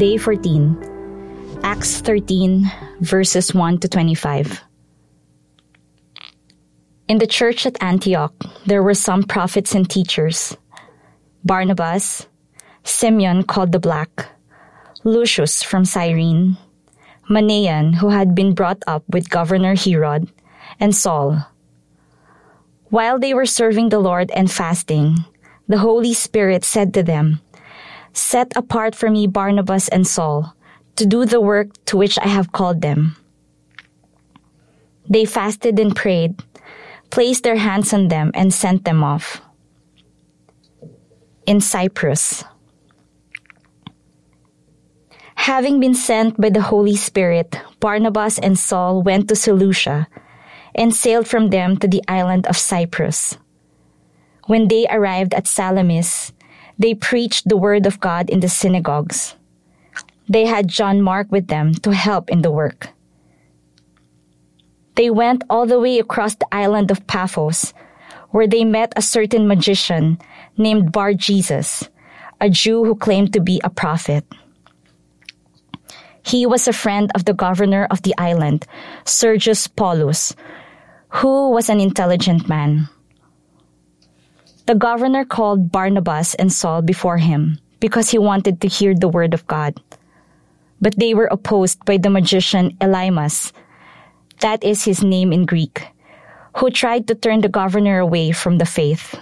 Day 14, Acts 13, verses 1 to 25. In the church at Antioch, there were some prophets and teachers Barnabas, Simeon called the Black, Lucius from Cyrene, Manaen, who had been brought up with Governor Herod, and Saul. While they were serving the Lord and fasting, the Holy Spirit said to them, Set apart for me Barnabas and Saul to do the work to which I have called them. They fasted and prayed, placed their hands on them, and sent them off. In Cyprus, Having been sent by the Holy Spirit, Barnabas and Saul went to Seleucia and sailed from them to the island of Cyprus. When they arrived at Salamis, they preached the word of God in the synagogues. They had John Mark with them to help in the work. They went all the way across the island of Paphos, where they met a certain magician named Bar Jesus, a Jew who claimed to be a prophet. He was a friend of the governor of the island, Sergius Paulus, who was an intelligent man. The governor called Barnabas and Saul before him because he wanted to hear the word of God. But they were opposed by the magician Elymas, that is his name in Greek, who tried to turn the governor away from the faith.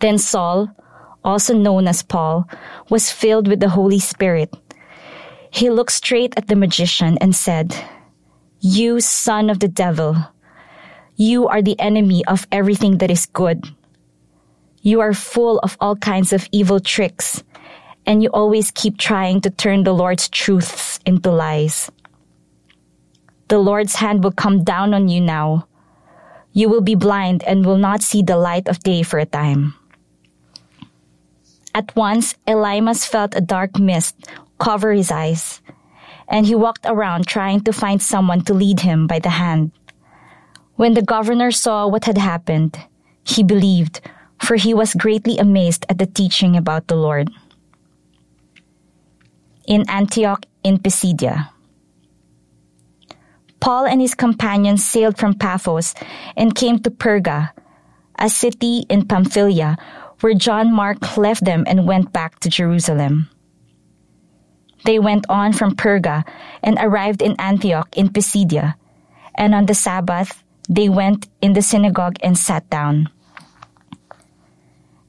Then Saul, also known as Paul, was filled with the Holy Spirit he looked straight at the magician and said, You son of the devil, you are the enemy of everything that is good. You are full of all kinds of evil tricks, and you always keep trying to turn the Lord's truths into lies. The Lord's hand will come down on you now. You will be blind and will not see the light of day for a time. At once, Elymas felt a dark mist cover his eyes, and he walked around trying to find someone to lead him by the hand. When the governor saw what had happened, he believed, for he was greatly amazed at the teaching about the Lord. In Antioch in Pisidia, Paul and his companions sailed from Paphos and came to Perga, a city in Pamphylia, where John Mark left them and went back to Jerusalem. They went on from Perga and arrived in Antioch in Pisidia. And on the Sabbath, they went in the synagogue and sat down.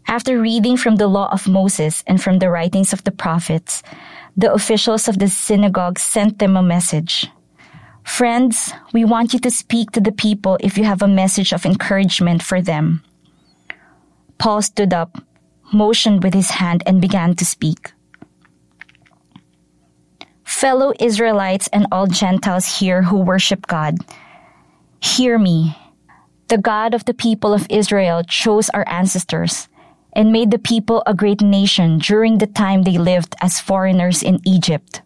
After reading from the law of Moses and from the writings of the prophets, the officials of the synagogue sent them a message. Friends, we want you to speak to the people if you have a message of encouragement for them. Paul stood up, motioned with his hand, and began to speak. Fellow Israelites and all Gentiles here who worship God, hear me. The God of the people of Israel chose our ancestors and made the people a great nation during the time they lived as foreigners in Egypt.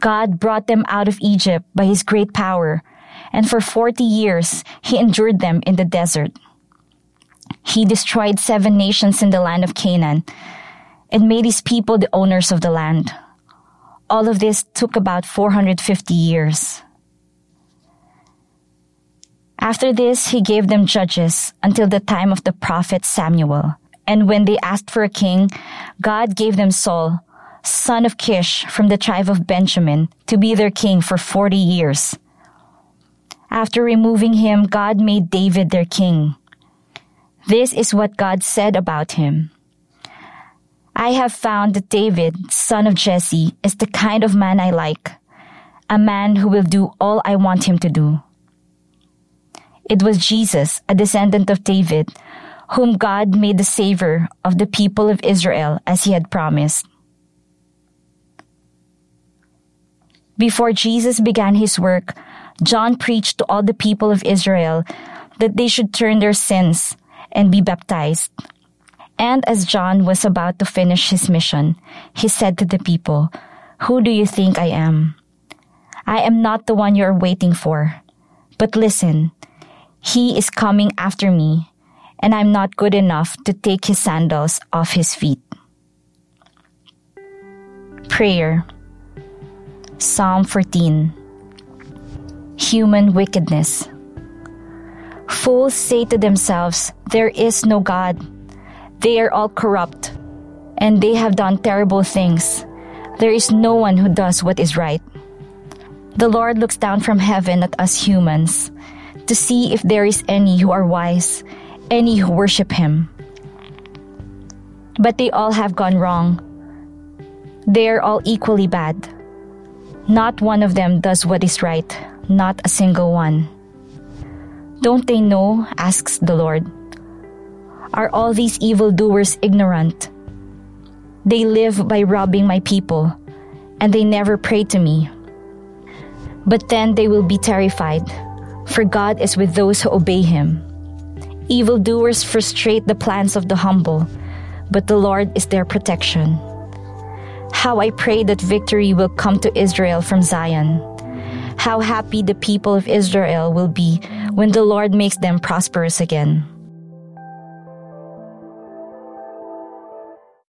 God brought them out of Egypt by his great power, and for 40 years he endured them in the desert. He destroyed seven nations in the land of Canaan and made his people the owners of the land. All of this took about 450 years. After this, he gave them judges until the time of the prophet Samuel. And when they asked for a king, God gave them Saul, son of Kish from the tribe of Benjamin, to be their king for 40 years. After removing him, God made David their king. This is what God said about him. I have found that David, son of Jesse, is the kind of man I like, a man who will do all I want him to do. It was Jesus, a descendant of David, whom God made the savior of the people of Israel as he had promised. Before Jesus began his work, John preached to all the people of Israel that they should turn their sins and be baptized and as John was about to finish his mission, he said to the people, Who do you think I am? I am not the one you are waiting for. But listen, he is coming after me, and I'm not good enough to take his sandals off his feet. Prayer Psalm 14 Human Wickedness Fools say to themselves, There is no God. They are all corrupt, and they have done terrible things. There is no one who does what is right. The Lord looks down from heaven at us humans to see if there is any who are wise, any who worship Him. But they all have gone wrong. They are all equally bad. Not one of them does what is right, not a single one. Don't they know? asks the Lord. Are all these evildoers ignorant? They live by robbing my people, and they never pray to me. But then they will be terrified, for God is with those who obey him. Evildoers frustrate the plans of the humble, but the Lord is their protection. How I pray that victory will come to Israel from Zion. How happy the people of Israel will be when the Lord makes them prosperous again.